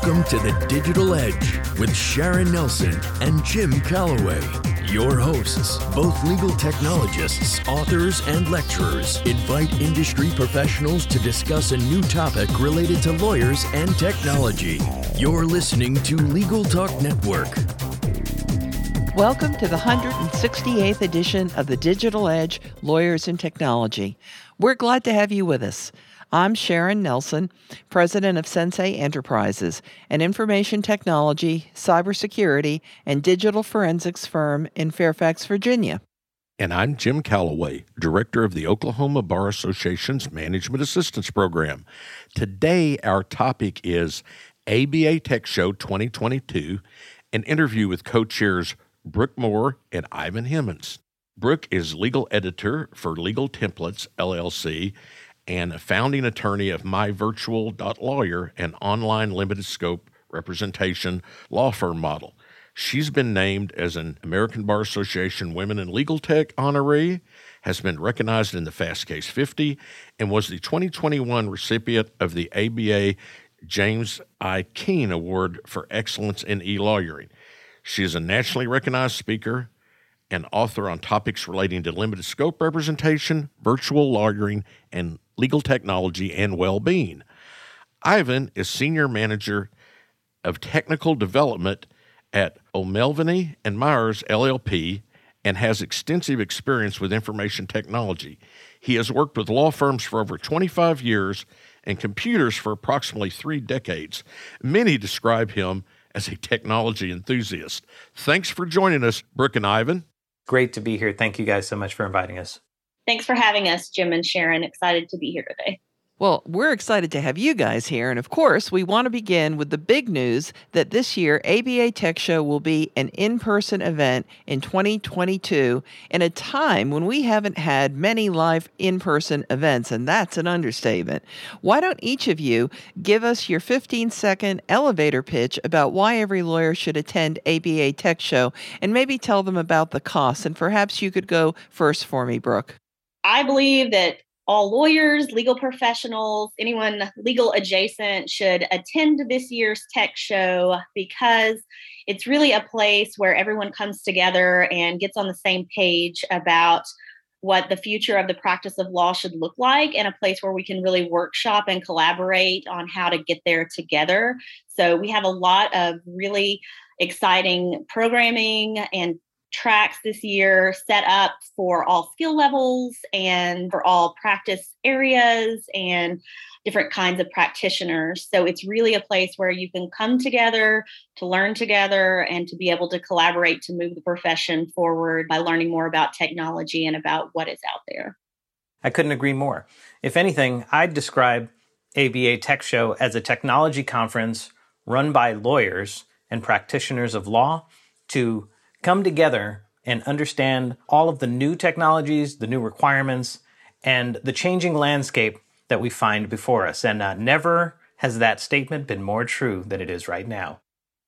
Welcome to the Digital Edge with Sharon Nelson and Jim Calloway. Your hosts, both legal technologists, authors, and lecturers, invite industry professionals to discuss a new topic related to lawyers and technology. You're listening to Legal Talk Network. Welcome to the 168th edition of the Digital Edge Lawyers and Technology. We're glad to have you with us. I'm Sharon Nelson, president of Sensei Enterprises, an information technology, cybersecurity, and digital forensics firm in Fairfax, Virginia. And I'm Jim Calloway, director of the Oklahoma Bar Association's Management Assistance Program. Today, our topic is ABA Tech Show 2022, an interview with co chairs Brooke Moore and Ivan Hemmans. Brooke is legal editor for Legal Templates LLC and founding attorney of MyVirtual.lawyer, an online limited scope representation law firm model. She's been named as an American Bar Association Women in Legal Tech honoree, has been recognized in the Fastcase 50, and was the 2021 recipient of the ABA James I. Keane Award for Excellence in E Lawyering. She is a nationally recognized speaker, and author on topics relating to limited scope representation, virtual lawyering, and legal technology and well being. Ivan is Senior Manager of Technical Development at O'Melveny and Myers LLP and has extensive experience with information technology. He has worked with law firms for over 25 years and computers for approximately three decades. Many describe him as a technology enthusiast. Thanks for joining us, Brooke and Ivan. Great to be here. Thank you guys so much for inviting us. Thanks for having us, Jim and Sharon. Excited to be here today. Well, we're excited to have you guys here. And of course, we want to begin with the big news that this year ABA Tech Show will be an in person event in 2022 in a time when we haven't had many live in person events. And that's an understatement. Why don't each of you give us your 15 second elevator pitch about why every lawyer should attend ABA Tech Show and maybe tell them about the costs? And perhaps you could go first for me, Brooke. I believe that all lawyers, legal professionals, anyone legal adjacent should attend this year's tech show because it's really a place where everyone comes together and gets on the same page about what the future of the practice of law should look like and a place where we can really workshop and collaborate on how to get there together. So we have a lot of really exciting programming and tracks this year set up for all skill levels and for all practice areas and different kinds of practitioners. So it's really a place where you can come together to learn together and to be able to collaborate to move the profession forward by learning more about technology and about what is out there. I couldn't agree more. If anything, I'd describe ABA Tech Show as a technology conference run by lawyers and practitioners of law to come together and understand all of the new technologies, the new requirements, and the changing landscape that we find before us. And uh, never has that statement been more true than it is right now.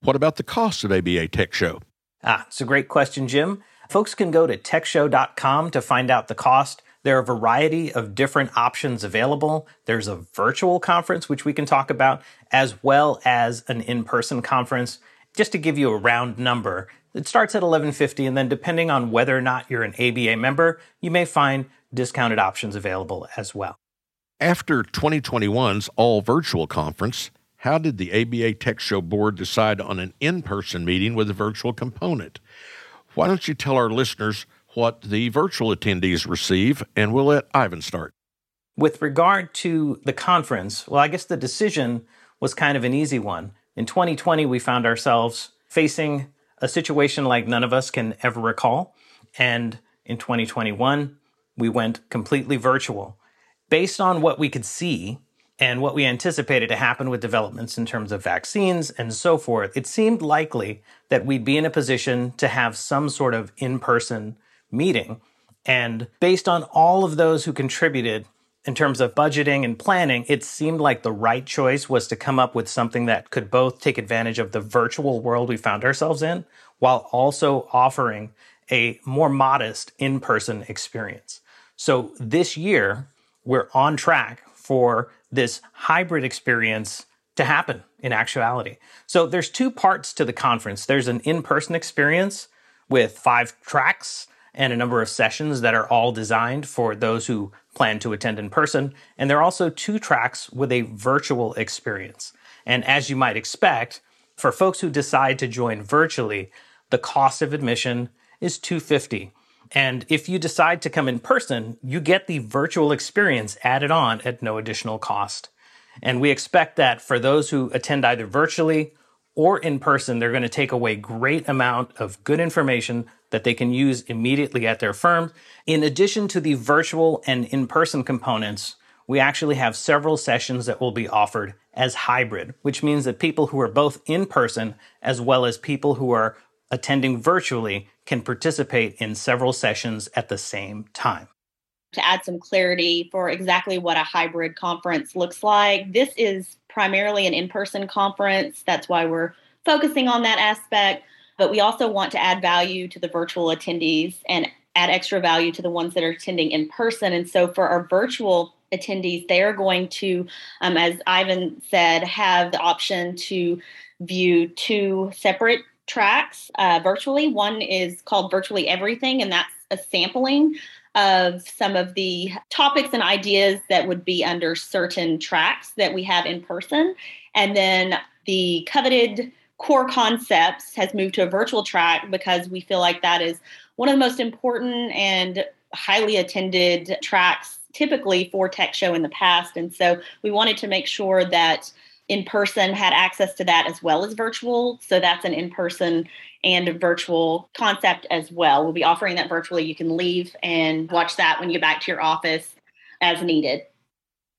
What about the cost of ABA Tech Show? Ah, it's a great question, Jim. Folks can go to techshow.com to find out the cost. There are a variety of different options available. There's a virtual conference, which we can talk about, as well as an in person conference. Just to give you a round number, it starts at 1150 and then depending on whether or not you're an ABA member, you may find discounted options available as well. After 2021's all virtual conference, how did the ABA Tech Show board decide on an in-person meeting with a virtual component? Why don't you tell our listeners what the virtual attendees receive and we'll let Ivan start. With regard to the conference, well, I guess the decision was kind of an easy one. In 2020, we found ourselves facing a situation like none of us can ever recall. And in 2021, we went completely virtual. Based on what we could see and what we anticipated to happen with developments in terms of vaccines and so forth, it seemed likely that we'd be in a position to have some sort of in person meeting. And based on all of those who contributed in terms of budgeting and planning, it seemed like the right choice was to come up with something that could both take advantage of the virtual world we found ourselves in while also offering a more modest in person experience. So this year, we're on track for this hybrid experience to happen in actuality. So there's two parts to the conference. There's an in-person experience with five tracks and a number of sessions that are all designed for those who plan to attend in person. And there are also two tracks with a virtual experience. And as you might expect, for folks who decide to join virtually, the cost of admission is 250. And if you decide to come in person, you get the virtual experience added on at no additional cost. And we expect that for those who attend either virtually or in person, they're going to take away great amount of good information that they can use immediately at their firm. In addition to the virtual and in-person components, we actually have several sessions that will be offered as hybrid, which means that people who are both in person as well as people who are attending virtually can participate in several sessions at the same time. To add some clarity for exactly what a hybrid conference looks like, this is primarily an in person conference. That's why we're focusing on that aspect. But we also want to add value to the virtual attendees and add extra value to the ones that are attending in person. And so for our virtual attendees, they are going to, um, as Ivan said, have the option to view two separate tracks uh, virtually. One is called Virtually Everything, and that's a sampling of some of the topics and ideas that would be under certain tracks that we have in person. And then the coveted core concepts has moved to a virtual track because we feel like that is one of the most important and highly attended tracks typically for tech show in the past and so we wanted to make sure that in person had access to that as well as virtual. So that's an in person and virtual concept as well. We'll be offering that virtually. You can leave and watch that when you get back to your office as needed.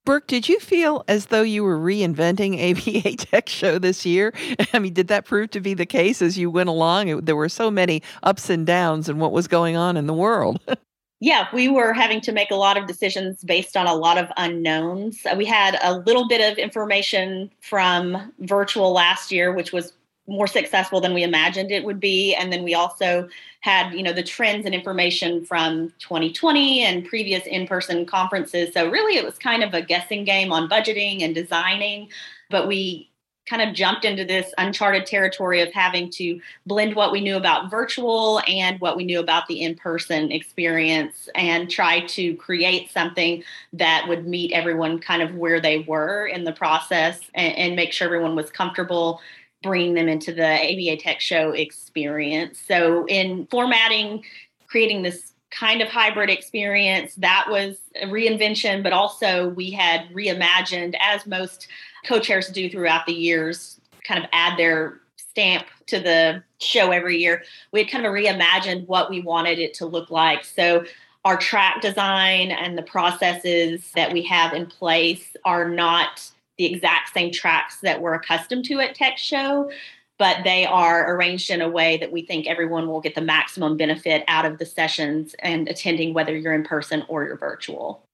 Brooke, did you feel as though you were reinventing ABA Tech Show this year? I mean, did that prove to be the case as you went along? There were so many ups and downs and what was going on in the world. yeah, we were having to make a lot of decisions based on a lot of unknowns. We had a little bit of information from virtual last year, which was more successful than we imagined it would be. And then we also had, you know, the trends and information from 2020 and previous in-person conferences. So really it was kind of a guessing game on budgeting and designing. But we kind of jumped into this uncharted territory of having to blend what we knew about virtual and what we knew about the in-person experience and try to create something that would meet everyone kind of where they were in the process and, and make sure everyone was comfortable bringing them into the ABA Tech Show experience. So in formatting, creating this kind of hybrid experience, that was a reinvention, but also we had reimagined as most co-chairs do throughout the years, kind of add their stamp to the show every year. We had kind of reimagined what we wanted it to look like. So our track design and the processes that we have in place are not the exact same tracks that we're accustomed to at Tech Show, but they are arranged in a way that we think everyone will get the maximum benefit out of the sessions and attending, whether you're in person or you're virtual.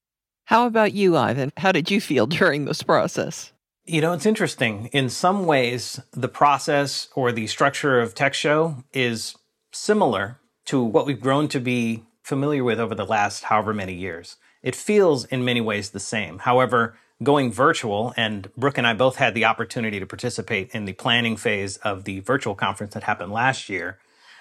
How about you, Ivan? How did you feel during this process? You know, it's interesting. In some ways, the process or the structure of Tech Show is similar to what we've grown to be familiar with over the last however many years. It feels in many ways the same. However, going virtual, and Brooke and I both had the opportunity to participate in the planning phase of the virtual conference that happened last year,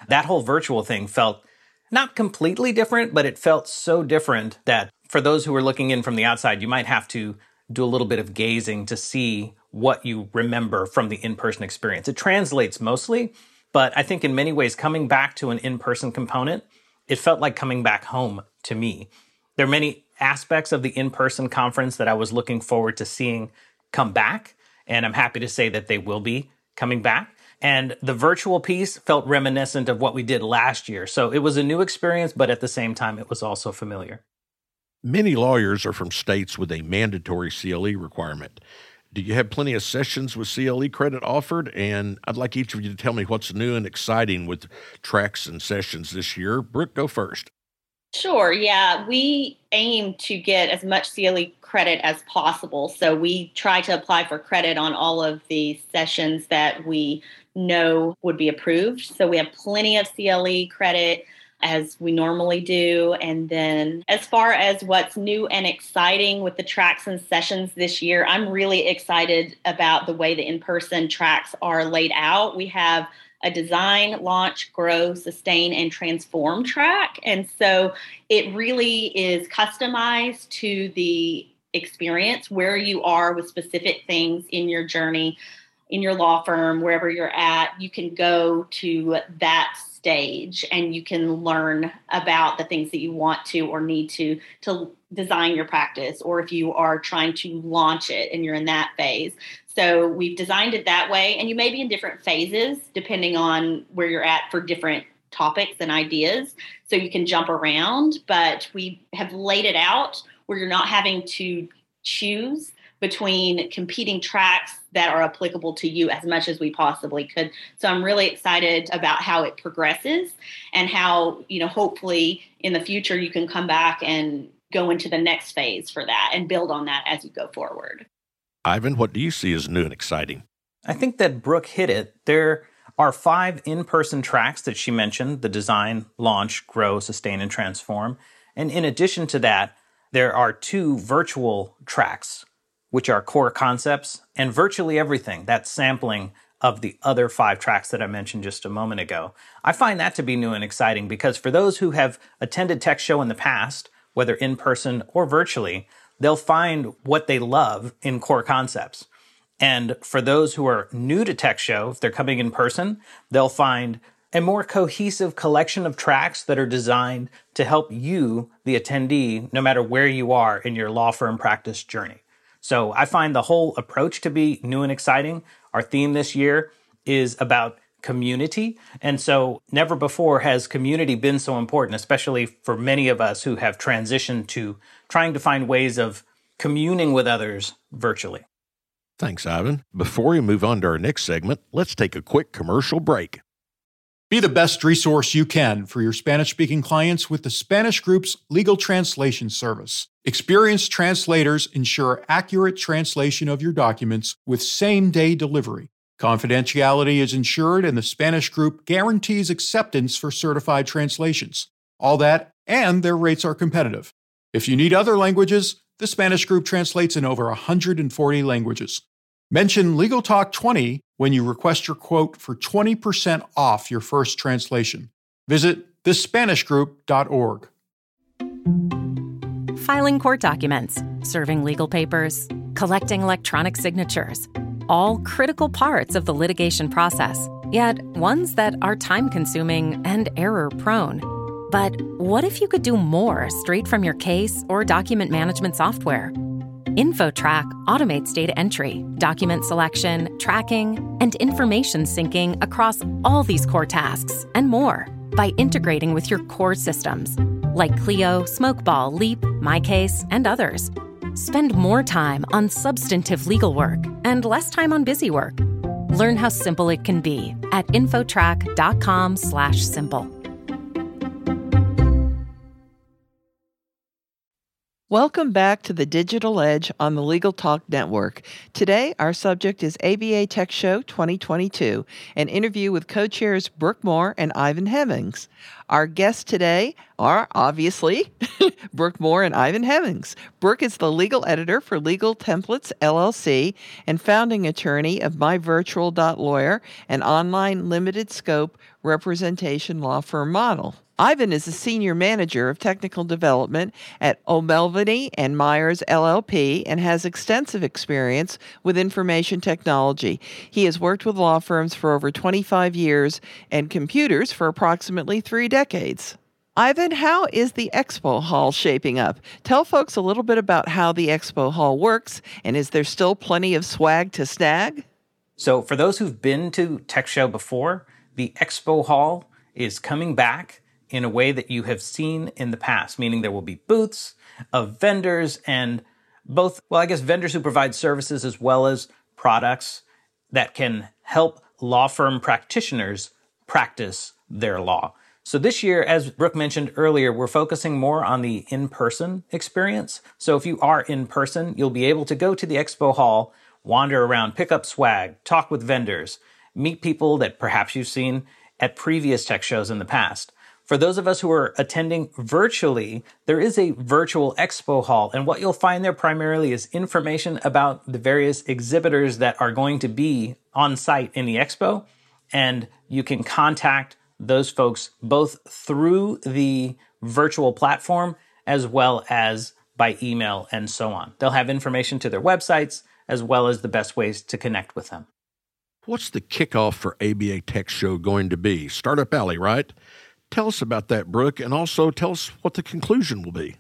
that whole virtual thing felt not completely different, but it felt so different that for those who are looking in from the outside, you might have to do a little bit of gazing to see what you remember from the in person experience. It translates mostly, but I think in many ways, coming back to an in person component, it felt like coming back home to me. There are many aspects of the in person conference that I was looking forward to seeing come back, and I'm happy to say that they will be coming back. And the virtual piece felt reminiscent of what we did last year. So it was a new experience, but at the same time, it was also familiar. Many lawyers are from states with a mandatory CLE requirement. Do you have plenty of sessions with CLE credit offered? And I'd like each of you to tell me what's new and exciting with tracks and sessions this year. Brooke, go first. Sure. Yeah. We aim to get as much CLE credit as possible. So we try to apply for credit on all of the sessions that we know would be approved. So we have plenty of CLE credit as we normally do. And then, as far as what's new and exciting with the tracks and sessions this year, I'm really excited about the way the in person tracks are laid out. We have a design, launch, grow, sustain, and transform track. And so it really is customized to the experience where you are with specific things in your journey in your law firm, wherever you're at, you can go to that stage and you can learn about the things that you want to or need to to design your practice or if you are trying to launch it and you're in that phase. So we've designed it that way and you may be in different phases depending on where you're at for different topics and ideas so you can jump around but we have laid it out where you're not having to choose between competing tracks that are applicable to you as much as we possibly could. So I'm really excited about how it progresses and how, you know, hopefully in the future you can come back and go into the next phase for that and build on that as you go forward. Ivan, what do you see as new and exciting? I think that Brooke hit it. There are five in person tracks that she mentioned the design, launch, grow, sustain, and transform. And in addition to that, there are two virtual tracks which are core concepts, and virtually everything, that sampling of the other five tracks that I mentioned just a moment ago. I find that to be new and exciting because for those who have attended Tech Show in the past, whether in person or virtually, they'll find what they love in core concepts. And for those who are new to Tech Show, if they're coming in person, they'll find a more cohesive collection of tracks that are designed to help you, the attendee, no matter where you are in your law firm practice journey. So I find the whole approach to be new and exciting. Our theme this year is about community. And so never before has community been so important, especially for many of us who have transitioned to trying to find ways of communing with others virtually. Thanks, Ivan. Before we move on to our next segment, let's take a quick commercial break. Be the best resource you can for your Spanish speaking clients with the Spanish Group's legal translation service. Experienced translators ensure accurate translation of your documents with same day delivery. Confidentiality is ensured, and the Spanish Group guarantees acceptance for certified translations. All that, and their rates are competitive. If you need other languages, the Spanish Group translates in over 140 languages. Mention Legal Talk 20 when you request your quote for 20% off your first translation. Visit thespanishgroup.org. Filing court documents, serving legal papers, collecting electronic signatures, all critical parts of the litigation process, yet ones that are time consuming and error prone. But what if you could do more straight from your case or document management software? InfoTrack automates data entry, document selection, tracking, and information syncing across all these core tasks and more by integrating with your core systems like Clio, Smokeball, Leap, MyCase, and others. Spend more time on substantive legal work and less time on busy work. Learn how simple it can be at infotrack.com/simple. Welcome back to the Digital Edge on the Legal Talk Network. Today, our subject is ABA Tech Show 2022, an interview with co chairs Brooke Moore and Ivan Hemmans. Our guests today are obviously Brooke Moore and Ivan Hemmans. Brooke is the legal editor for Legal Templates LLC and founding attorney of MyVirtual.lawyer, an online limited scope representation law firm model. Ivan is a senior manager of technical development at O'Melveny and Myers LLP and has extensive experience with information technology. He has worked with law firms for over 25 years and computers for approximately three decades. Ivan, how is the Expo Hall shaping up? Tell folks a little bit about how the Expo Hall works, and is there still plenty of swag to snag? So, for those who've been to Tech Show before, the Expo Hall is coming back in a way that you have seen in the past, meaning there will be booths of vendors and both, well, I guess vendors who provide services as well as products that can help law firm practitioners practice their law. So this year, as Brooke mentioned earlier, we're focusing more on the in-person experience. So if you are in person, you'll be able to go to the expo hall, wander around, pick up swag, talk with vendors, meet people that perhaps you've seen at previous tech shows in the past. For those of us who are attending virtually, there is a virtual expo hall. And what you'll find there primarily is information about the various exhibitors that are going to be on site in the expo. And you can contact those folks both through the virtual platform as well as by email and so on. They'll have information to their websites as well as the best ways to connect with them. What's the kickoff for ABA Tech Show going to be? Startup Alley, right? Tell us about that, Brooke, and also tell us what the conclusion will be.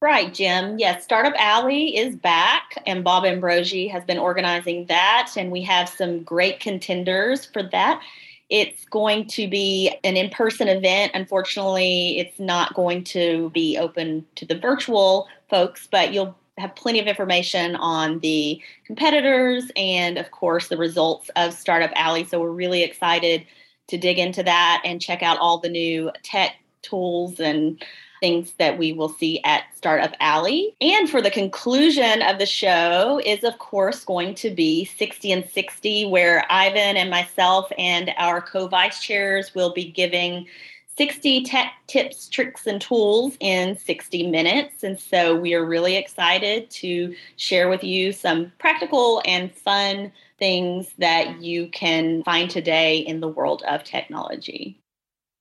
Right, Jim. Yes, Startup Alley is back, and Bob Ambrogi has been organizing that, and we have some great contenders for that. It's going to be an in person event. Unfortunately, it's not going to be open to the virtual folks, but you'll have plenty of information on the competitors and, of course, the results of Startup Alley. So we're really excited to dig into that and check out all the new tech tools and things that we will see at Startup Alley. And for the conclusion of the show is, of course, going to be 60 and 60, where Ivan and myself and our co vice chairs will be giving 60 tech tips, tricks, and tools in 60 minutes. And so we are really excited to share with you some practical and fun things that you can find today in the world of technology.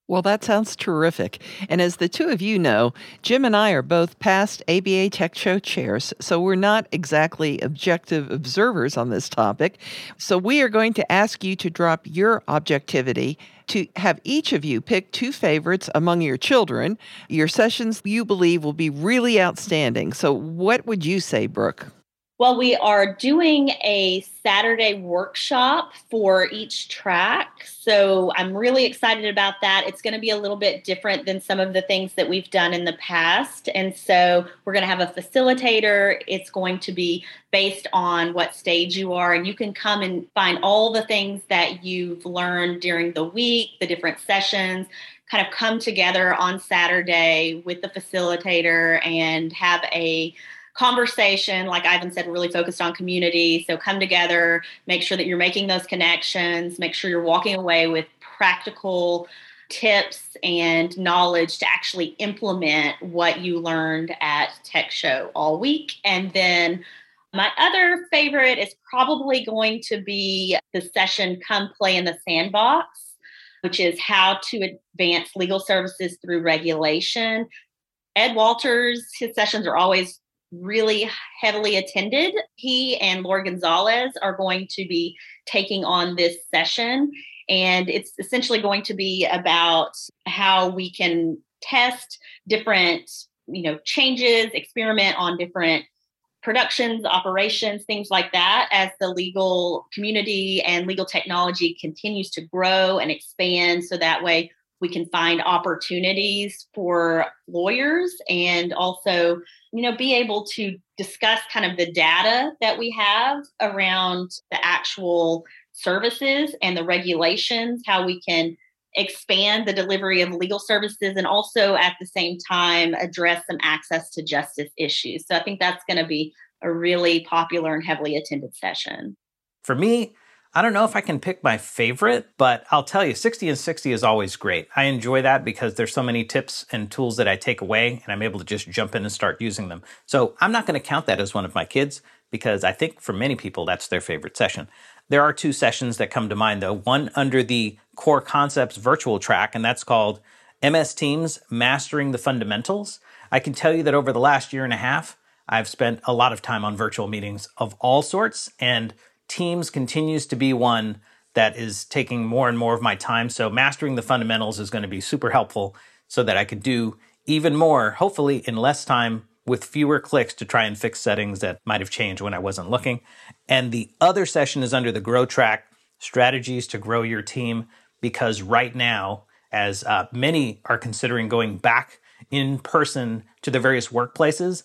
Well, that sounds terrific. And as the two of you know, Jim and I are both past ABA Tech Show chairs, so we're not exactly objective observers on this topic. So we are going to ask you to drop your objectivity to have each of you pick two favorites among your children, your sessions you believe will be really outstanding. So what would you say, Brooke? Well, we are doing a Saturday workshop for each track. So I'm really excited about that. It's going to be a little bit different than some of the things that we've done in the past. And so we're going to have a facilitator. It's going to be based on what stage you are. And you can come and find all the things that you've learned during the week, the different sessions, kind of come together on Saturday with the facilitator and have a conversation, like Ivan said, really focused on community. So come together, make sure that you're making those connections, make sure you're walking away with practical tips and knowledge to actually implement what you learned at Tech Show all week. And then my other favorite is probably going to be the session Come Play in the Sandbox, which is how to advance legal services through regulation. Ed Walters, his sessions are always really heavily attended. He and Laura Gonzalez are going to be taking on this session. And it's essentially going to be about how we can test different, you know, changes, experiment on different productions, operations, things like that, as the legal community and legal technology continues to grow and expand. So that way we can find opportunities for lawyers and also you know be able to discuss kind of the data that we have around the actual services and the regulations how we can expand the delivery of legal services and also at the same time address some access to justice issues. So i think that's going to be a really popular and heavily attended session. For me I don't know if I can pick my favorite, but I'll tell you, 60 and 60 is always great. I enjoy that because there's so many tips and tools that I take away and I'm able to just jump in and start using them. So I'm not going to count that as one of my kids because I think for many people that's their favorite session. There are two sessions that come to mind though. One under the core concepts virtual track, and that's called MS Teams Mastering the Fundamentals. I can tell you that over the last year and a half, I've spent a lot of time on virtual meetings of all sorts and Teams continues to be one that is taking more and more of my time. So mastering the fundamentals is going to be super helpful so that I could do even more, hopefully in less time with fewer clicks to try and fix settings that might have changed when I wasn't looking. And the other session is under the Grow track strategies to grow your team because right now, as uh, many are considering going back in person to the various workplaces,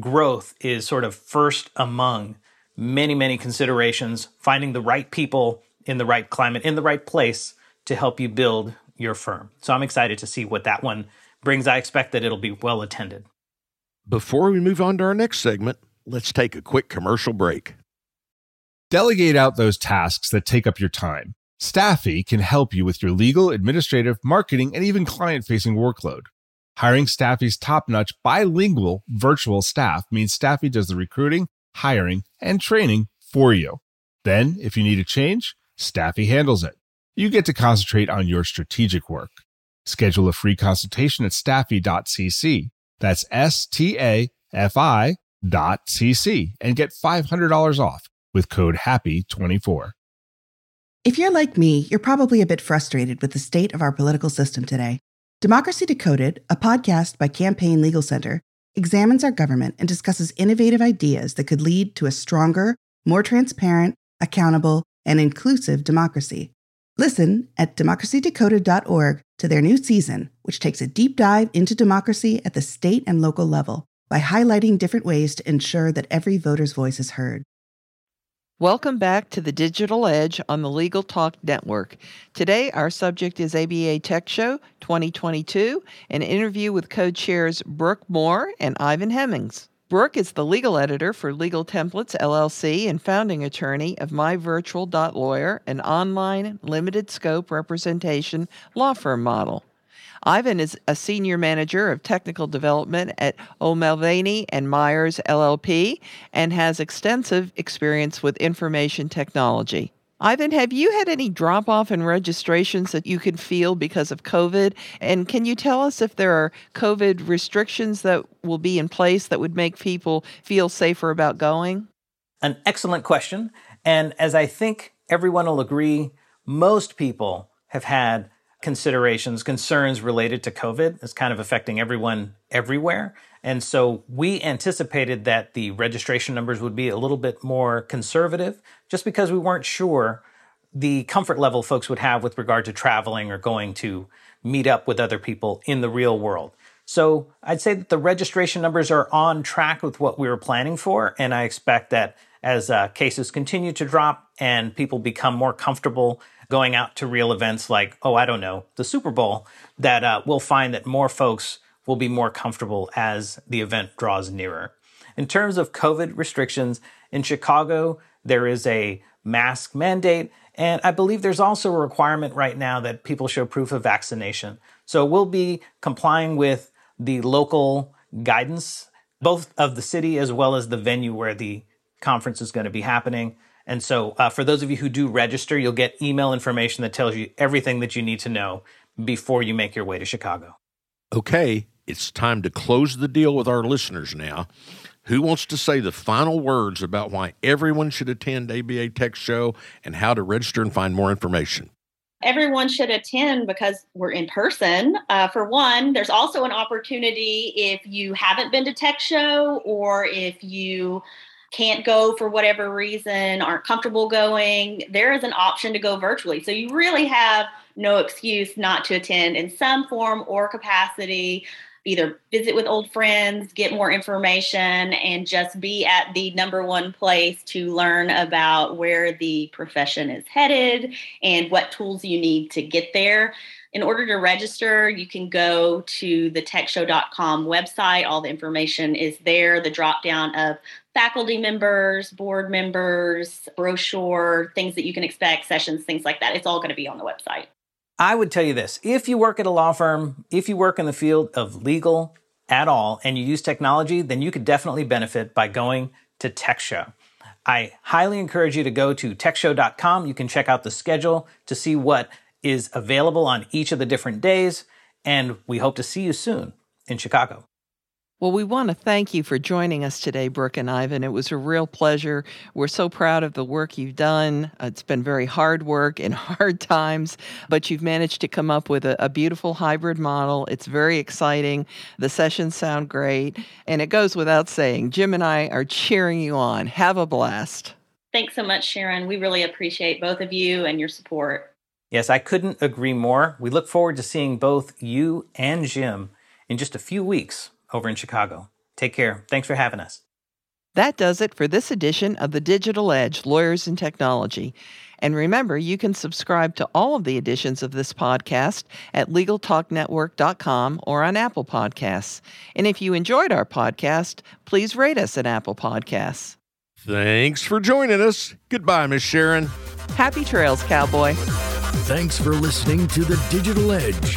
growth is sort of first among many, many considerations, finding the right people in the right climate, in the right place to help you build your firm. So I'm excited to see what that one brings. I expect that it'll be well attended. Before we move on to our next segment, let's take a quick commercial break. Delegate out those tasks that take up your time. Stafi can help you with your legal, administrative, marketing, and even client facing workload. Hiring Stafi's top notch bilingual virtual staff means Stafi does the recruiting, hiring, and training for you. Then, if you need a change, Stafi handles it. You get to concentrate on your strategic work. Schedule a free consultation at stafi.cc. That's S T A F I dot cc and get $500 off with code HAPPY24. If you're like me, you're probably a bit frustrated with the state of our political system today. Democracy Decoded, a podcast by Campaign Legal Center, examines our government and discusses innovative ideas that could lead to a stronger, more transparent, accountable, and inclusive democracy. Listen at democracydecoded.org to their new season, which takes a deep dive into democracy at the state and local level by highlighting different ways to ensure that every voter's voice is heard. Welcome back to the Digital Edge on the Legal Talk Network. Today, our subject is ABA Tech Show 2022, an interview with co chairs Brooke Moore and Ivan Hemmans. Brooke is the legal editor for Legal Templates LLC and founding attorney of MyVirtual.lawyer, an online limited scope representation law firm model. Ivan is a senior manager of technical development at O'Melveny and Myers LLP and has extensive experience with information technology. Ivan, have you had any drop off in registrations that you can feel because of COVID? And can you tell us if there are COVID restrictions that will be in place that would make people feel safer about going? An excellent question. And as I think everyone will agree, most people have had considerations, concerns related to COVID. It's kind of affecting everyone everywhere. And so we anticipated that the registration numbers would be a little bit more conservative just because we weren't sure the comfort level folks would have with regard to traveling or going to meet up with other people in the real world. So I'd say that the registration numbers are on track with what we were planning for. And I expect that as uh, cases continue to drop and people become more comfortable going out to real events like, oh, I don't know, the Super Bowl, that uh, we'll find that more folks will be more comfortable as the event draws nearer. In terms of COVID restrictions, in Chicago, there is a mask mandate, and I believe there's also a requirement right now that people show proof of vaccination. So we'll be complying with the local guidance, both of the city as well as the venue where the conference is going to be happening. And so, uh, for those of you who do register, you'll get email information that tells you everything that you need to know before you make your way to Chicago. Okay, it's time to close the deal with our listeners now. Who wants to say the final words about why everyone should attend ABA Tech Show and how to register and find more information? Everyone should attend because we're in person. Uh, for one, there's also an opportunity if you haven't been to Tech Show or if you can't go for whatever reason, aren't comfortable going, there is an option to go virtually. So you really have no excuse not to attend in some form or capacity. Either visit with old friends, get more information, and just be at the number one place to learn about where the profession is headed and what tools you need to get there. In order to register, you can go to the techshow.com website. All the information is there. The drop down of faculty members, board members, brochure, things that you can expect, sessions, things like that. It's all going to be on the website. I would tell you this if you work at a law firm, if you work in the field of legal at all, and you use technology, then you could definitely benefit by going to TechShow. I highly encourage you to go to techshow.com. You can check out the schedule to see what is available on each of the different days, and we hope to see you soon in Chicago. Well, we want to thank you for joining us today, Brooke and Ivan. It was a real pleasure. We're so proud of the work you've done. Uh, it's been very hard work in hard times, but you've managed to come up with a, a beautiful hybrid model. It's very exciting. The sessions sound great. And it goes without saying, Jim and I are cheering you on. Have a blast. Thanks so much, Sharon. We really appreciate both of you and your support. Yes, I couldn't agree more. We look forward to seeing both you and Jim in just a few weeks over in Chicago. Take care. Thanks for having us. That does it for this edition of the Digital Edge Lawyers and Technology. And remember, you can subscribe to all of the editions of this podcast at LegalTalkNetwork.com or on Apple Podcasts. And if you enjoyed our podcast, please rate us at Apple Podcasts. Thanks for joining us. Goodbye, Miss Sharon. Happy trails, cowboy. Thanks for listening to The Digital Edge,